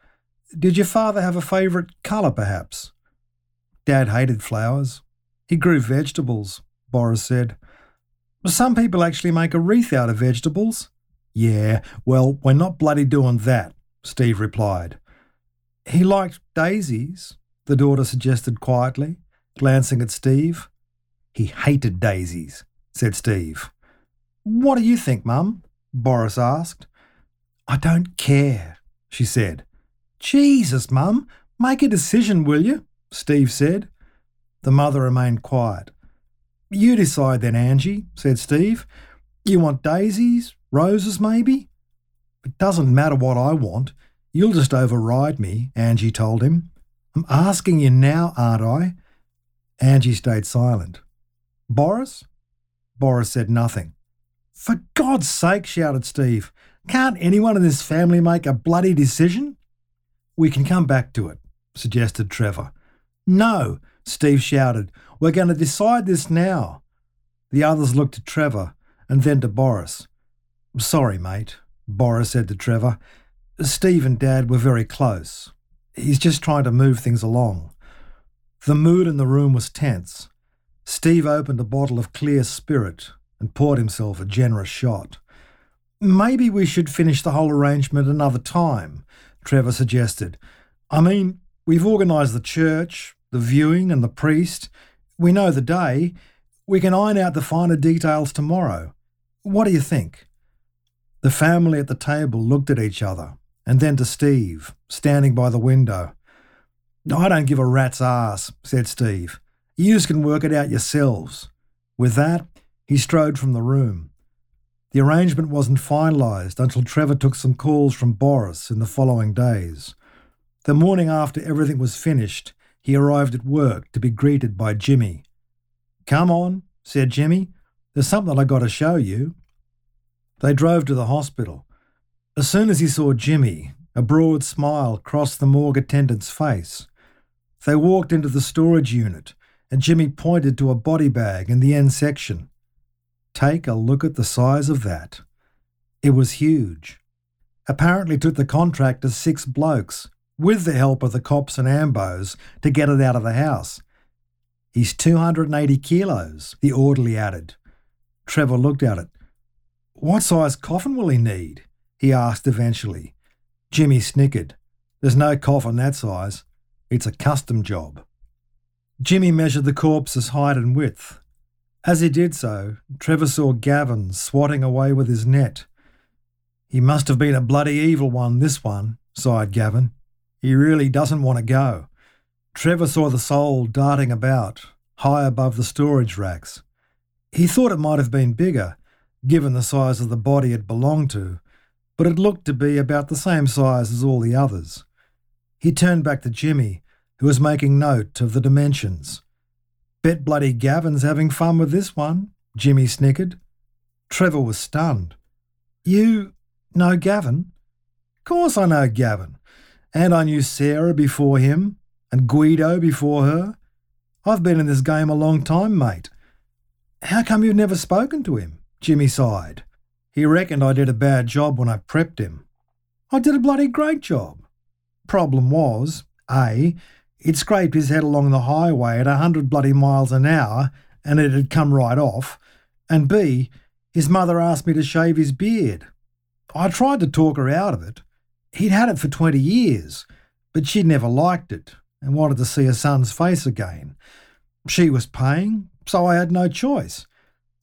Did your father have a favourite colour, perhaps? Dad hated flowers. He grew vegetables, Boris said. Some people actually make a wreath out of vegetables. Yeah, well, we're not bloody doing that, Steve replied. He liked daisies, the daughter suggested quietly, glancing at Steve. He hated daisies, said Steve. What do you think, Mum? Boris asked. I don't care, she said. Jesus, Mum, make a decision, will you? Steve said. The mother remained quiet. You decide then, Angie, said Steve. You want daisies, Roses, maybe? It doesn't matter what I want. You'll just override me, Angie told him. I'm asking you now, aren't I? Angie stayed silent. Boris? Boris said nothing. For God's sake, shouted Steve, can't anyone in this family make a bloody decision? We can come back to it, suggested Trevor. No, Steve shouted. We're going to decide this now. The others looked at Trevor and then to Boris. Sorry, mate, Boris said to Trevor. Steve and Dad were very close. He's just trying to move things along. The mood in the room was tense. Steve opened a bottle of clear spirit and poured himself a generous shot. Maybe we should finish the whole arrangement another time, Trevor suggested. I mean, we've organised the church, the viewing, and the priest. We know the day. We can iron out the finer details tomorrow. What do you think? The family at the table looked at each other, and then to Steve, standing by the window. I don't give a rat's ass, said Steve. Yous can work it out yourselves. With that, he strode from the room. The arrangement wasn't finalised until Trevor took some calls from Boris in the following days. The morning after everything was finished, he arrived at work to be greeted by Jimmy. Come on, said Jimmy. There's something I got to show you. They drove to the hospital. As soon as he saw Jimmy, a broad smile crossed the morgue attendant's face. They walked into the storage unit, and Jimmy pointed to a body bag in the end section. Take a look at the size of that. It was huge. Apparently took the contractor six blokes, with the help of the cops and ambos, to get it out of the house. He's 280 kilos, the orderly added. Trevor looked at it. What size coffin will he need? he asked eventually. Jimmy snickered. There's no coffin that size. It's a custom job. Jimmy measured the corpse's height and width. As he did so, Trevor saw Gavin swatting away with his net. He must have been a bloody evil one, this one, sighed Gavin. He really doesn't want to go. Trevor saw the soul darting about, high above the storage racks. He thought it might have been bigger, given the size of the body it belonged to, but it looked to be about the same size as all the others. He turned back to Jimmy, who was making note of the dimensions. Bet bloody Gavin's having fun with this one, Jimmy snickered. Trevor was stunned. You know Gavin? Course I know Gavin. And I knew Sarah before him, and Guido before her. I've been in this game a long time, mate. How come you've never spoken to him? Jimmy sighed. He reckoned I did a bad job when I prepped him. I did a bloody great job. Problem was, A, he'd scraped his head along the highway at a hundred bloody miles an hour and it had come right off, and B, his mother asked me to shave his beard. I tried to talk her out of it. He'd had it for 20 years, but she'd never liked it and wanted to see her son's face again. She was paying, so I had no choice.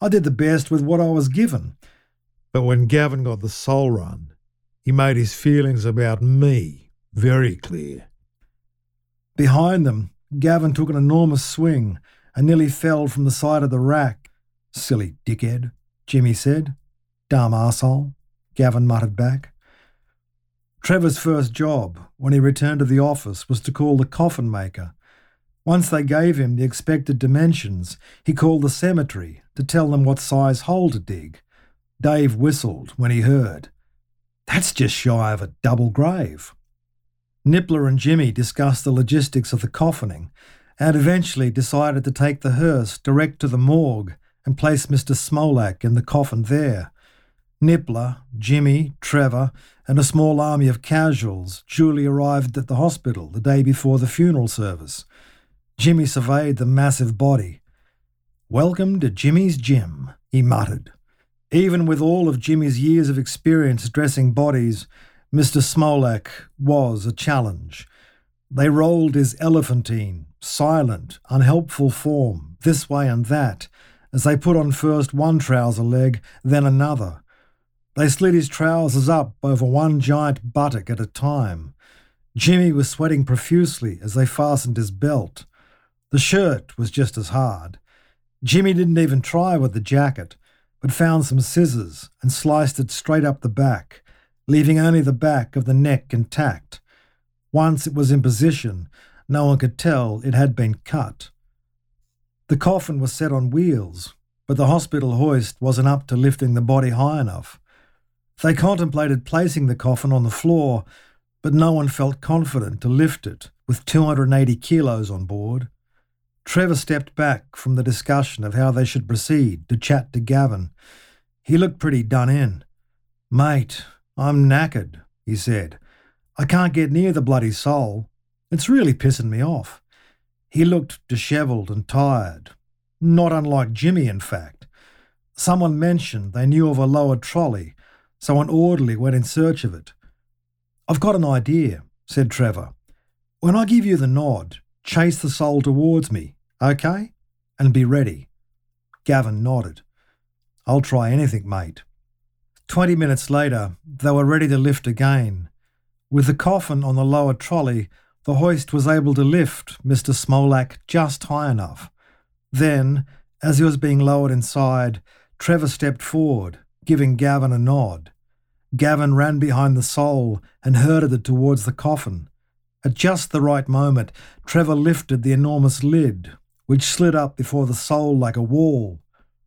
I did the best with what I was given. But when Gavin got the soul run, he made his feelings about me very clear. Behind them, Gavin took an enormous swing and nearly fell from the side of the rack. Silly dickhead, Jimmy said. Dumb arsehole, Gavin muttered back. Trevor's first job, when he returned to the office, was to call the coffin maker. Once they gave him the expected dimensions, he called the cemetery to tell them what size hole to dig. Dave whistled when he heard. That's just shy of a double grave. Nippler and Jimmy discussed the logistics of the coffining and eventually decided to take the hearse direct to the morgue and place Mr. Smolak in the coffin there. Nippler, Jimmy, Trevor, and a small army of casuals duly arrived at the hospital the day before the funeral service. Jimmy surveyed the massive body. Welcome to Jimmy's gym, he muttered. Even with all of Jimmy's years of experience dressing bodies, Mr. Smolak was a challenge. They rolled his elephantine, silent, unhelpful form, this way and that, as they put on first one trouser leg, then another. They slid his trousers up over one giant buttock at a time. Jimmy was sweating profusely as they fastened his belt. The shirt was just as hard. Jimmy didn't even try with the jacket, but found some scissors and sliced it straight up the back, leaving only the back of the neck intact. Once it was in position, no one could tell it had been cut. The coffin was set on wheels, but the hospital hoist wasn't up to lifting the body high enough. They contemplated placing the coffin on the floor, but no one felt confident to lift it with 280 kilos on board. Trevor stepped back from the discussion of how they should proceed to chat to Gavin. He looked pretty done in. Mate, I'm knackered, he said. I can't get near the bloody soul. It's really pissing me off. He looked dishevelled and tired, not unlike Jimmy, in fact. Someone mentioned they knew of a lowered trolley, so an orderly went in search of it. I've got an idea, said Trevor. When I give you the nod, chase the soul towards me, okay? And be ready. Gavin nodded. I'll try anything, mate. Twenty minutes later, they were ready to lift again. With the coffin on the lower trolley, the hoist was able to lift Mr. Smolak just high enough. Then, as he was being lowered inside, Trevor stepped forward, giving Gavin a nod. Gavin ran behind the soul and herded it towards the coffin. At just the right moment, Trevor lifted the enormous lid, which slid up before the soul like a wall.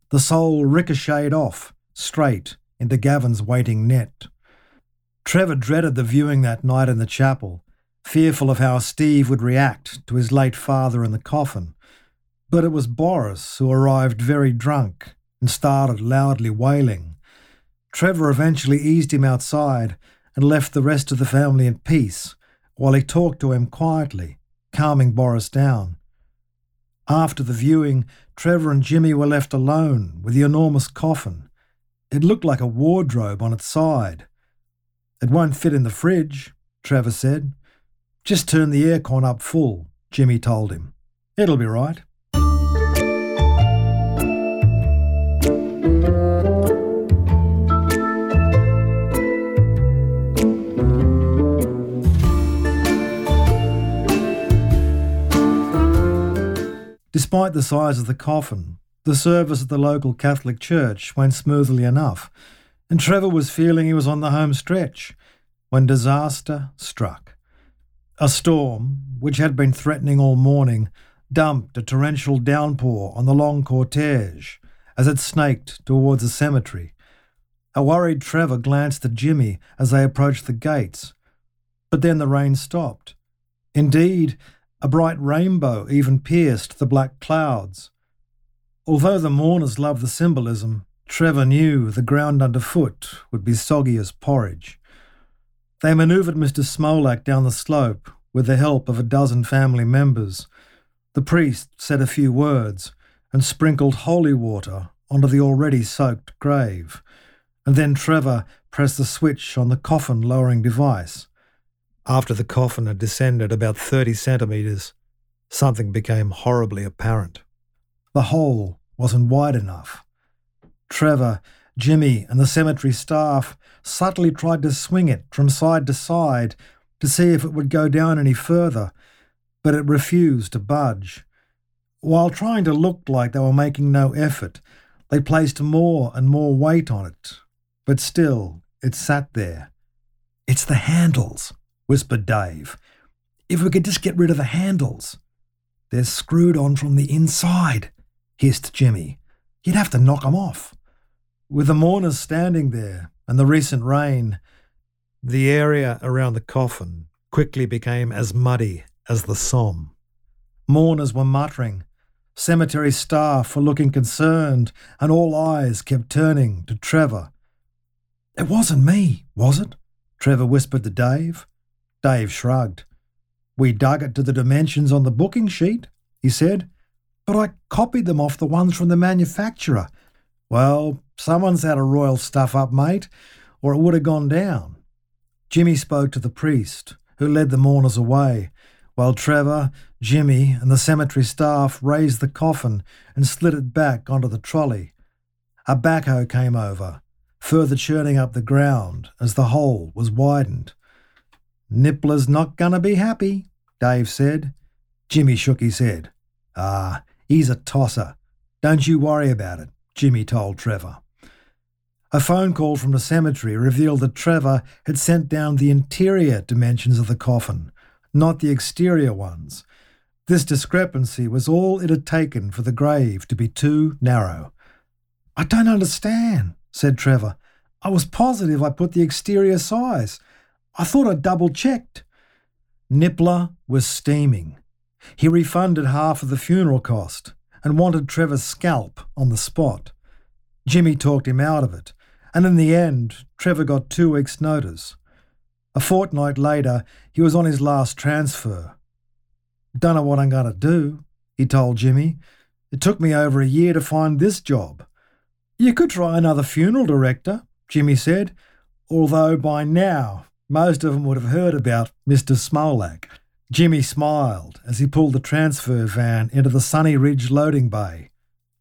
The soul ricocheted off, straight into Gavin's waiting net. Trevor dreaded the viewing that night in the chapel, fearful of how Steve would react to his late father in the coffin. But it was Boris who arrived very drunk and started loudly wailing. Trevor eventually eased him outside and left the rest of the family in peace while he talked to him quietly, calming Boris down. After the viewing, Trevor and Jimmy were left alone with the enormous coffin. It looked like a wardrobe on its side. It won't fit in the fridge, Trevor said. Just turn the aircon up full, Jimmy told him. It'll be right. Despite the size of the coffin, the service at the local Catholic church went smoothly enough, and Trevor was feeling he was on the home stretch when disaster struck. A storm, which had been threatening all morning, dumped a torrential downpour on the long cortege as it snaked towards the cemetery. A worried Trevor glanced at Jimmy as they approached the gates. But then the rain stopped. Indeed, a bright rainbow even pierced the black clouds. Although the mourners loved the symbolism, Trevor knew the ground underfoot would be soggy as porridge. They manoeuvred Mr. Smolak down the slope with the help of a dozen family members. The priest said a few words and sprinkled holy water onto the already soaked grave, and then Trevor pressed the switch on the coffin lowering device. After the coffin had descended about 30 centimetres, something became horribly apparent. The hole wasn't wide enough. Trevor, Jimmy, and the cemetery staff subtly tried to swing it from side to side to see if it would go down any further, but it refused to budge. While trying to look like they were making no effort, they placed more and more weight on it, but still it sat there. It's the handles, whispered Dave. If we could just get rid of the handles. They're screwed on from the inside, hissed Jimmy. You'd have to knock 'em off. With the mourners standing there and the recent rain, the area around the coffin quickly became as muddy as the Somme. Mourners were muttering. Cemetery staff were looking concerned, and all eyes kept turning to Trevor. It wasn't me, was it? Trevor whispered to Dave. Dave shrugged. We dug it to the dimensions on the booking sheet, he said, but I copied them off the ones from the manufacturer. Well, someone's had a royal stuff up, mate, or it would have gone down. Jimmy spoke to the priest, who led the mourners away, while Trevor, Jimmy, and the cemetery staff raised the coffin and slid it back onto the trolley. A backhoe came over, further churning up the ground as the hole was widened. Nippler's not to be happy, Dave said. Jimmy shook his head. Ah, he's a tosser. Don't you worry about it, Jimmy told Trevor. A phone call from the cemetery revealed that Trevor had sent down the interior dimensions of the coffin, not the exterior ones. This discrepancy was all it had taken for the grave to be too narrow. I don't understand, said Trevor. I was positive I put the exterior size. I thought I double checked. Nippler was steaming. He refunded half of the funeral cost and wanted Trevor's scalp on the spot. Jimmy talked him out of it and in the end, Trevor got two weeks' notice. A fortnight later, he was on his last transfer. Don't know what I'm going to do, he told Jimmy. It took me over a year to find this job. You could try another funeral director, Jimmy said, although by now most of them would have heard about Mr. Smolak. Jimmy smiled as he pulled the transfer van into the Sunny Ridge loading bay.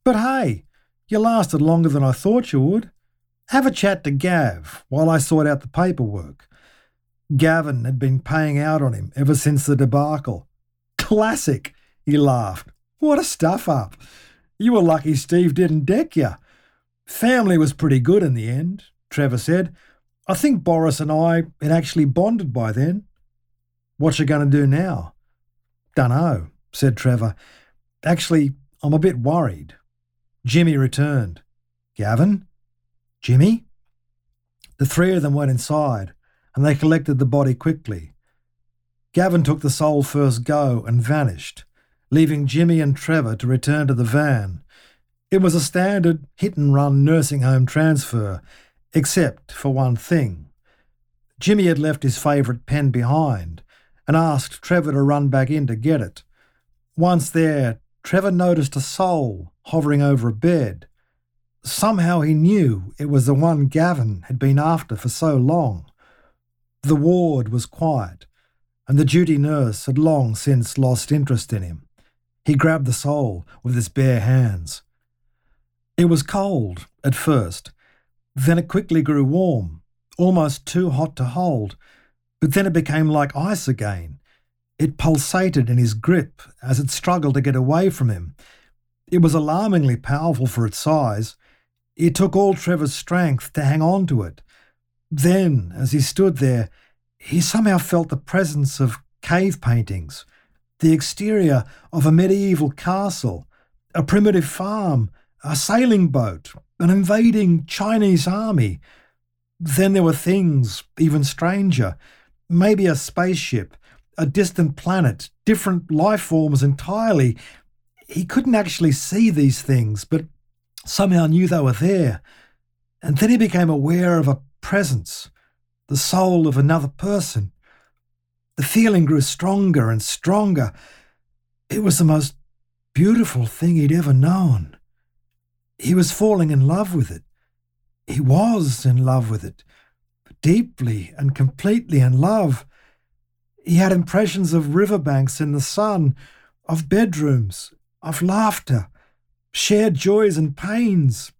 But hey, you lasted longer than I thought you would. Have a chat to Gav while I sort out the paperwork. Gavin had been paying out on him ever since the debacle. Classic, he laughed. What a stuff up. You were lucky Steve didn't deck you. Family was pretty good in the end, Trevor said. I think Boris and I had actually bonded by then. What's you going to do now? Dunno, said Trevor. Actually, I'm a bit worried. Jimmy returned. Gavin? Jimmy? The three of them went inside, and they collected the body quickly. Gavin took the soul first go and vanished, leaving Jimmy and Trevor to return to the van. It was a standard hit and run nursing home transfer, except for one thing. Jimmy had left his favourite pen behind and asked Trevor to run back in to get it. Once there, Trevor noticed a soul hovering over a bed. Somehow he knew it was the one Gavin had been after for so long. The ward was quiet, and the duty nurse had long since lost interest in him. He grabbed the soul with his bare hands. It was cold at first, then it quickly grew warm, almost too hot to hold, but then it became like ice again. It pulsated in his grip as it struggled to get away from him. It was alarmingly powerful for its size, it took all Trevor's strength to hang on to it. Then, as he stood there, he somehow felt the presence of cave paintings, the exterior of a medieval castle, a primitive farm, a sailing boat, an invading Chinese army. Then there were things even stranger maybe a spaceship, a distant planet, different life forms entirely. He couldn't actually see these things, but somehow knew they were there. And then he became aware of a presence, the soul of another person. The feeling grew stronger and stronger. It was the most beautiful thing he'd ever known. He was falling in love with it. He was in love with it, deeply and completely in love. He had impressions of riverbanks in the sun, of bedrooms, of laughter, shared joys and pains,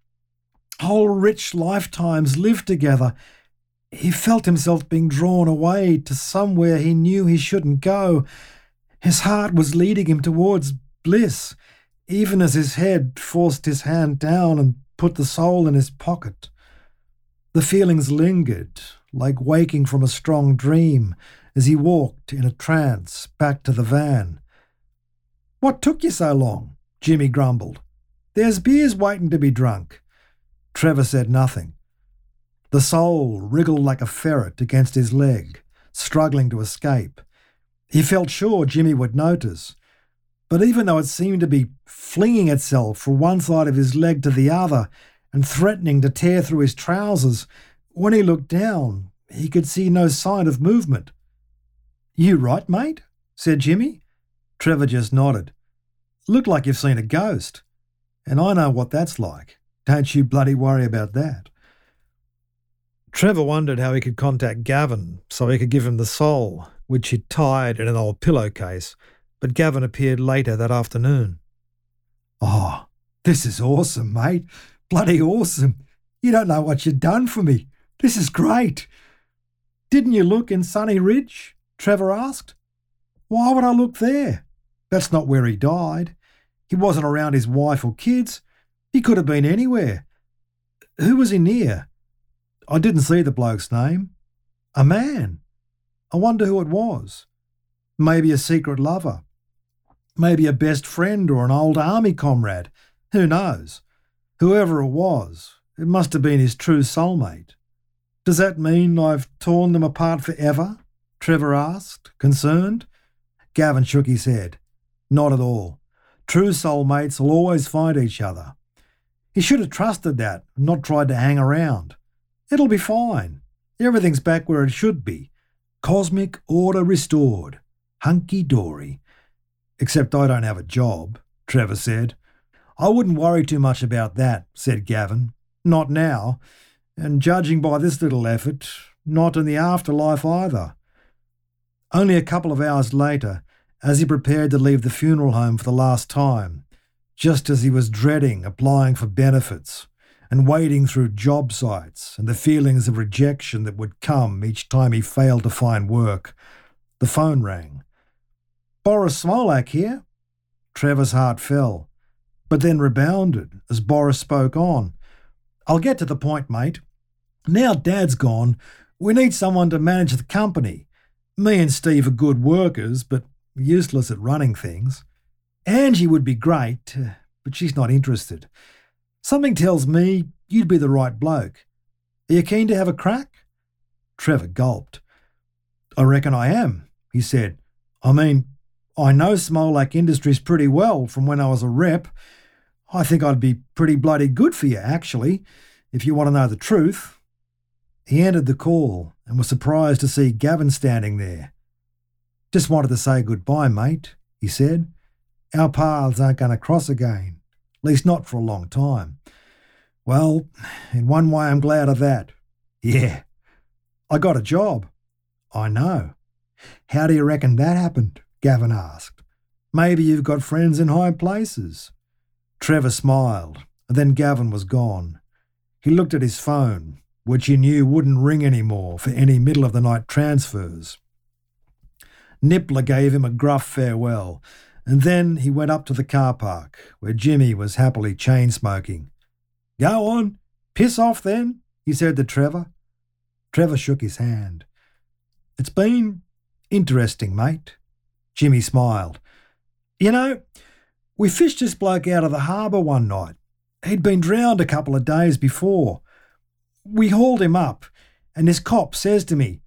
whole rich lifetimes lived together. He felt himself being drawn away to somewhere he knew he shouldn't go. His heart was leading him towards bliss, even as his head forced his hand down and put the soul in his pocket. The feelings lingered, like waking from a strong dream, as he walked in a trance back to the van. What took you so long? Jimmy grumbled. There's beers waiting to be drunk. Trevor said nothing. The soul wriggled like a ferret against his leg, struggling to escape. He felt sure Jimmy would notice. But even though it seemed to be flinging itself from one side of his leg to the other and threatening to tear through his trousers, when he looked down, he could see no sign of movement. You right, mate? said Jimmy. Trevor just nodded. Looked like you've seen a ghost. And I know what that's like. Don't you bloody worry about that. Trevor wondered how he could contact Gavin so he could give him the soul, which he'd tied in an old pillowcase, but Gavin appeared later that afternoon. Oh, this is awesome, mate. Bloody awesome. You don't know what you've done for me. This is great. Didn't you look in Sunny Ridge? Trevor asked. Why would I look there? That's not where he died. He wasn't around his wife or kids. He could have been anywhere. Who was he near? I didn't see the bloke's name. A man. I wonder who it was. Maybe a secret lover. Maybe a best friend or an old army comrade. Who knows? Whoever it was, it must have been his true soulmate. Does that mean I've torn them apart forever? Trevor asked, concerned. Gavin shook his head. Not at all. True soulmates will always find each other. He should have trusted that, and not tried to hang around. It'll be fine. Everything's back where it should be. Cosmic order restored. Hunky dory. Except I don't have a job, Trevor said. I wouldn't worry too much about that, said Gavin. Not now. And judging by this little effort, not in the afterlife either. Only a couple of hours later, as he prepared to leave the funeral home for the last time, just as he was dreading applying for benefits, and wading through job sites and the feelings of rejection that would come each time he failed to find work. The phone rang. Boris Smolak here. Trevor's heart fell, but then rebounded as Boris spoke on. I'll get to the point, mate. Now Dad's gone, we need someone to manage the company. Me and Steve are good workers, but useless at running things. Angie would be great, but she's not interested. Something tells me you'd be the right bloke. Are you keen to have a crack? Trevor gulped. I reckon I am, he said. I mean, I know Smolak Industries pretty well from when I was a rep. I think I'd be pretty bloody good for you, actually, if you want to know the truth. He ended the call and was surprised to see Gavin standing there. Just wanted to say goodbye, mate, he said. Our paths aren't going to cross again at least not for a long time. Well, in one way, I'm glad of that. Yeah, I got a job. I know. How do you reckon that happened? Gavin asked. Maybe you've got friends in high places. Trevor smiled, and then Gavin was gone. He looked at his phone, which he knew wouldn't ring anymore for any middle of the night transfers. Nippler gave him a gruff farewell and then he went up to the car park, where Jimmy was happily chain smoking. Go on, piss off then, he said to Trevor. Trevor shook his hand. It's been interesting, mate. Jimmy smiled. You know, we fished this bloke out of the harbour one night. He'd been drowned a couple of days before. We hauled him up, and this cop says to me,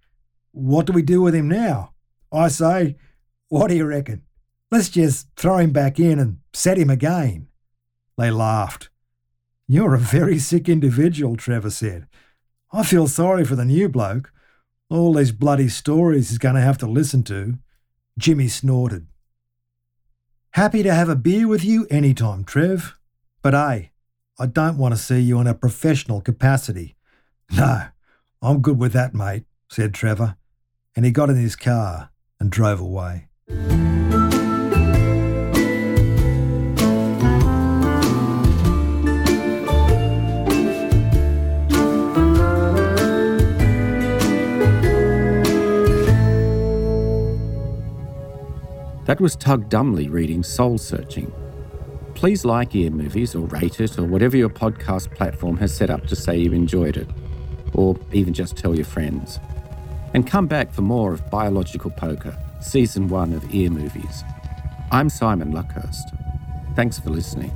what do we do with him now? I say, what do you reckon? Let's just throw him back in and set him again. They laughed. You're a very sick individual, Trevor said. I feel sorry for the new bloke. All these bloody stories he's going to have to listen to. Jimmy snorted. Happy to have a beer with you any time, Trev. But hey, I don't want to see you in a professional capacity. No, I'm good with that, mate, said Trevor, and he got in his car and drove away. That was Tug Dumbly reading Soul Searching. Please like Ear Movies or rate it or whatever your podcast platform has set up to say you enjoyed it, or even just tell your friends. And come back for more of Biological Poker, Season 1 of Ear Movies. I'm Simon Luckhurst. Thanks for listening.